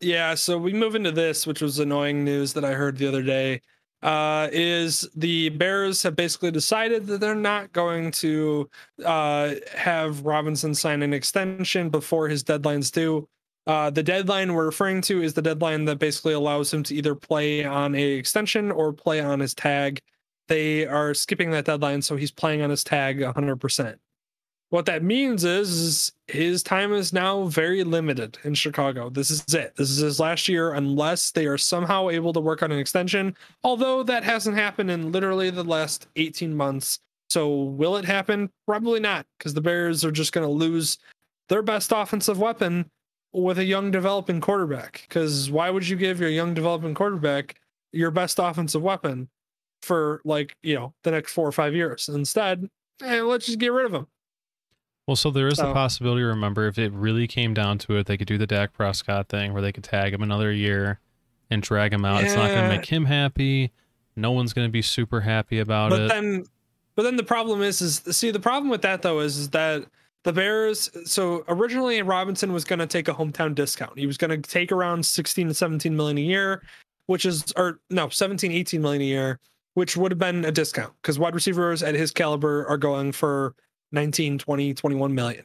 Yeah, so we move into this, which was annoying news that I heard the other day. Uh, is the Bears have basically decided that they're not going to uh, have Robinson sign an extension before his deadline's due. Uh, the deadline we're referring to is the deadline that basically allows him to either play on a extension or play on his tag. They are skipping that deadline, so he's playing on his tag 100%. What that means is, is his time is now very limited in Chicago. This is it. This is his last year, unless they are somehow able to work on an extension. Although that hasn't happened in literally the last 18 months. So will it happen? Probably not, because the Bears are just going to lose their best offensive weapon with a young developing quarterback. Because why would you give your young developing quarterback your best offensive weapon for like you know the next four or five years? Instead, eh, let's just get rid of him. Well, so there is So- a possibility. Remember, if it really came down to it, they could do the Dak Prescott thing, where they could tag him another year and drag him out. It's not going to make him happy. No one's going to be super happy about but it. then but then the problem is is see the problem with that though is, is that the bears so originally robinson was going to take a hometown discount he was going to take around 16 to 17 million a year which is or no 17 18 million a year which would have been a discount because wide receivers at his caliber are going for 19 20 21 million.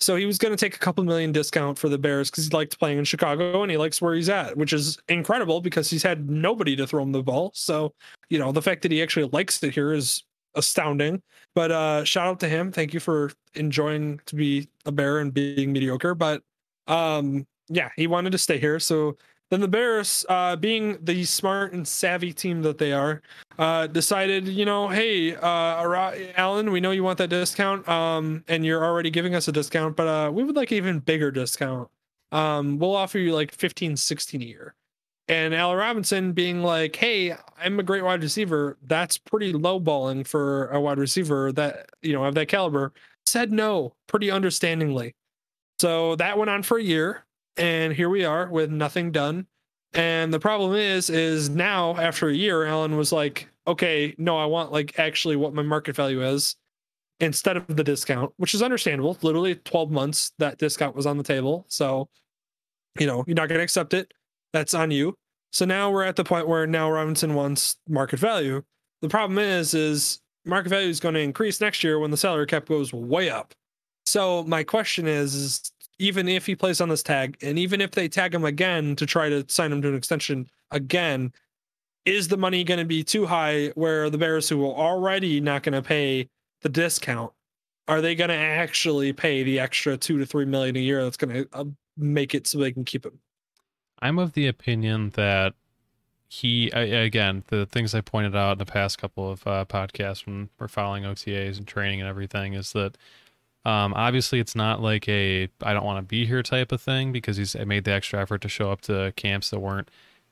So he was going to take a couple million discount for the bears because he liked playing in chicago and he likes where he's at which is incredible because he's had nobody to throw him the ball. So you know the fact that he actually likes it here is astounding. But uh shout out to him. Thank you for enjoying to be a bear and being mediocre. But um yeah he wanted to stay here. So then the bears uh being the smart and savvy team that they are uh decided you know hey uh allen we know you want that discount um and you're already giving us a discount but uh we would like an even bigger discount um we'll offer you like 15 16 a year and Allen Robinson being like, "Hey, I'm a great wide receiver." That's pretty lowballing for a wide receiver that you know of that caliber. Said no, pretty understandingly. So that went on for a year, and here we are with nothing done. And the problem is, is now after a year, Allen was like, "Okay, no, I want like actually what my market value is." Instead of the discount, which is understandable, literally 12 months that discount was on the table. So, you know, you're not going to accept it that's on you. So now we're at the point where now Robinson wants market value. The problem is, is market value is going to increase next year when the salary cap goes way up. So my question is, is even if he plays on this tag, and even if they tag him again to try to sign him to an extension again, is the money going to be too high where the Bears, who are already not going to pay the discount, are they going to actually pay the extra two to three million a year that's going to uh, make it so they can keep him? I'm of the opinion that he, again, the things I pointed out in the past couple of uh, podcasts when we're following OTAs and training and everything is that um, obviously it's not like a I don't want to be here type of thing because he's made the extra effort to show up to camps that weren't,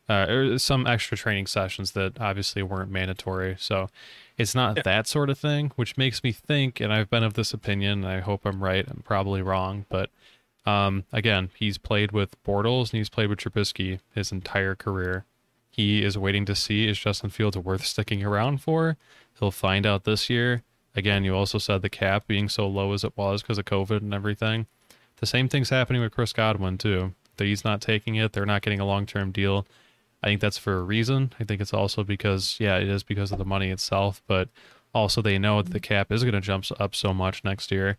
uh, or some extra training sessions that obviously weren't mandatory. So it's not Yeah. that sort of thing, which makes me think, and I've been of this opinion, I hope I'm right, I'm probably wrong, but um, again, he's played with Bortles and he's played with Trubisky his entire career. He is waiting to see is Justin Fields worth sticking around for. He'll find out this year. Again, you also said the cap being so low as it was because of COVID and everything. The same thing's happening with Chris Godwin too. That he's not taking it. They're not getting a long term deal. I think that's for a reason. I think it's also because yeah, it is because of the money itself, but also they know that the cap is going to jump up so much next year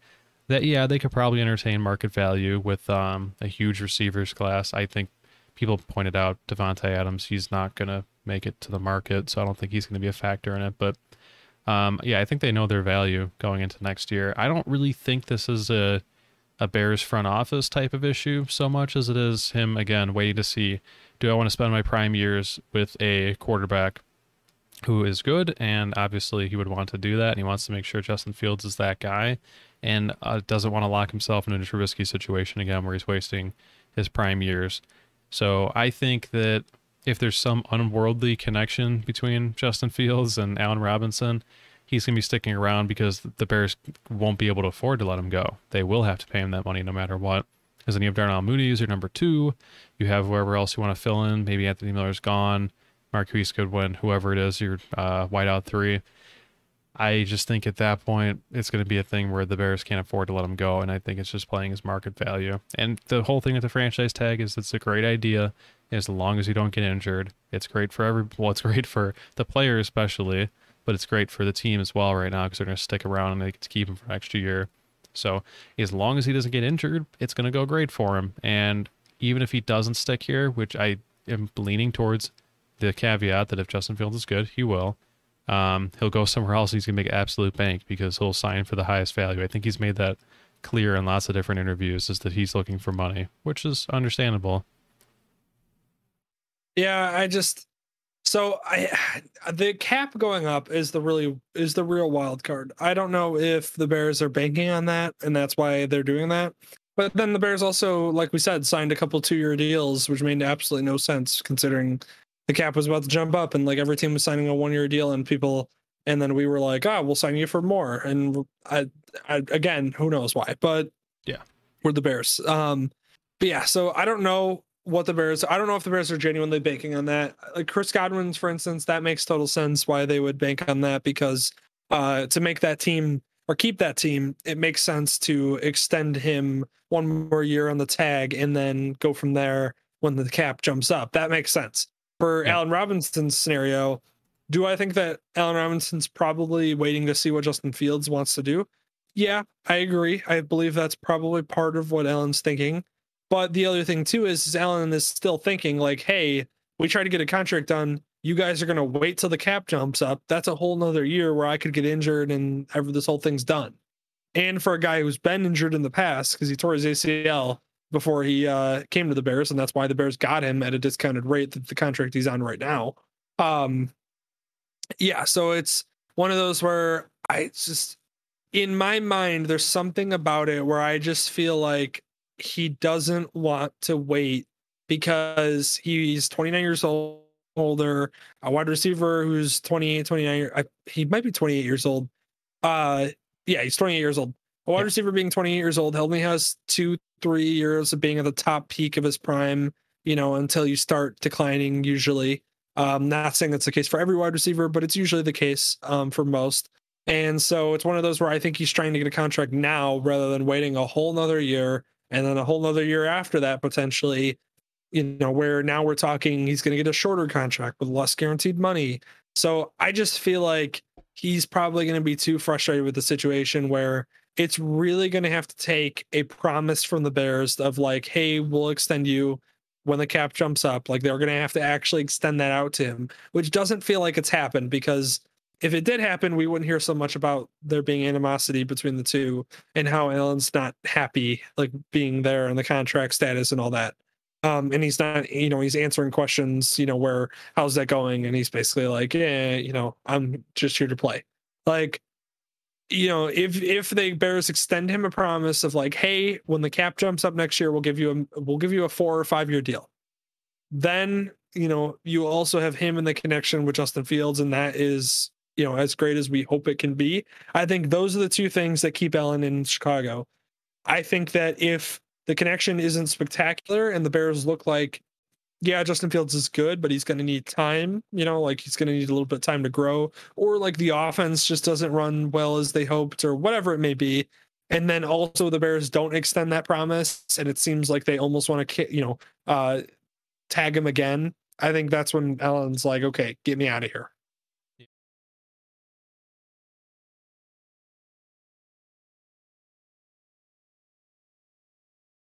that yeah, they could probably entertain market value with um, a huge receivers class. I think people pointed out Davante Adams, he's not gonna make it to the market, so I don't think he's gonna be a factor in it. But um, yeah, I think they know their value going into next year. I don't really think this is a a Bears front office type of issue so much as it is him again waiting to see do I want to spend my prime years with a quarterback who is good and obviously he would want to do that and he wants to make sure Justin Fields is that guy and uh, doesn't want to lock himself into a Trubisky situation again where he's wasting his prime years. So I think that if there's some unworldly connection between Justin Fields and Allen Robinson, he's going to be sticking around because the Bears won't be able to afford to let him go. They will have to pay him that money no matter what. Because then you have Darnell Mooney as your number two. You have whoever else you want to fill in. Maybe Anthony Miller's gone. Marquise Goodwin, whoever it is, your uh, wideout three. I just think at that point it's going to be a thing where the Bears can't afford to let him go, and I think it's just playing his market value. And the whole thing with the franchise tag is it's a great idea as long as you don't get injured. It's great for every well, it's great for the player especially, but it's great for the team as well right now because they're going to stick around and they get to keep him for an extra year. So as long as he doesn't get injured, it's going to go great for him. And even if he doesn't stick here, which I am leaning towards the caveat that if Justin Fields is good, he will. Um, he'll go somewhere else. He's gonna make absolute bank because he'll sign for the highest value. I think he's made that clear in lots of different interviews, is that he's looking for money, which is understandable. Yeah, I just so I the cap going up is the really is the real wild card. I don't know if the Bears are banking on that and that's why they're doing that. But then the Bears also, like we said, signed a couple two year deals, which made absolutely no sense considering the cap was about to jump up and like every team was signing a one year deal and people and then we were like, oh, we'll sign you for more. And I, I again, who knows why, but yeah, we're the Bears. Um, but yeah, so I don't know what the Bears. I don't know if the Bears are genuinely banking on that. Like Chris Godwin's, for instance, that makes total sense why they would bank on that because uh, to make that team or keep that team, it makes sense to extend him one more year on the tag and then go from there when the cap jumps up. That makes sense. For yeah. Allen Robinson's scenario, do I think that Allen Robinson's probably waiting to see what Justin Fields wants to do? Yeah, I agree. I believe that's probably part of what Allen's thinking. But the other thing too is, is Allen is still thinking like, hey, we try to get a contract done. You guys are gonna wait till the cap jumps up. That's a whole nother year where I could get injured and ever this whole thing's done. And for a guy who's been injured in the past because he tore his ACL before he uh, came to the Bears, and that's why the Bears got him at a discounted rate that the contract he's on right now. Um, yeah, so it's one of those where I just in my mind, there's something about it where I just feel like he doesn't want to wait because he's 29 years old, older, a wide receiver who's 28, 29. I, he might be 28 years old. Uh, yeah, he's 28 years old. A wide yeah. receiver being 28 years old, he only has two, three years of being at the top peak of his prime, you know, until you start declining, usually. Um, not saying that's the case for every wide receiver, but it's usually the case um, for most. And so it's one of those where I think he's trying to get a contract now rather than waiting a whole nother year and then a whole other year after that potentially you know where now we're talking he's going to get a shorter contract with less guaranteed money. So i just feel like he's probably going to be too frustrated with the situation where it's really going to have to take a promise from the bears of like hey we'll extend you when the cap jumps up. Like they're going to have to actually extend that out to him which doesn't feel like it's happened because if it did happen, we wouldn't hear so much about there being animosity between the two and how Allen's not happy, like being there and the contract status and all that. Um, and he's not, you know, he's answering questions, you know, where how's that going? And he's basically like, yeah, you know, I'm just here to play. Like, you know, if if the Bears extend him a promise of like, hey, when the cap jumps up next year, we'll give you a we'll give you a four or five year deal. Then you know you also have him in the connection with Justin Fields, and that is you know as great as we hope it can be. I think those are the two things that keep Allen in Chicago. I think that if the connection isn't spectacular and the Bears look like, yeah, Justin Fields is good, but he's going to need time, you know, like he's going to need a little bit of time to grow, or like the offense just doesn't run well as they hoped, or whatever it may be. And then also the Bears don't extend that promise, and it seems like they almost want to, you know, uh, tag him again. I think that's when Allen's like, okay, get me out of here.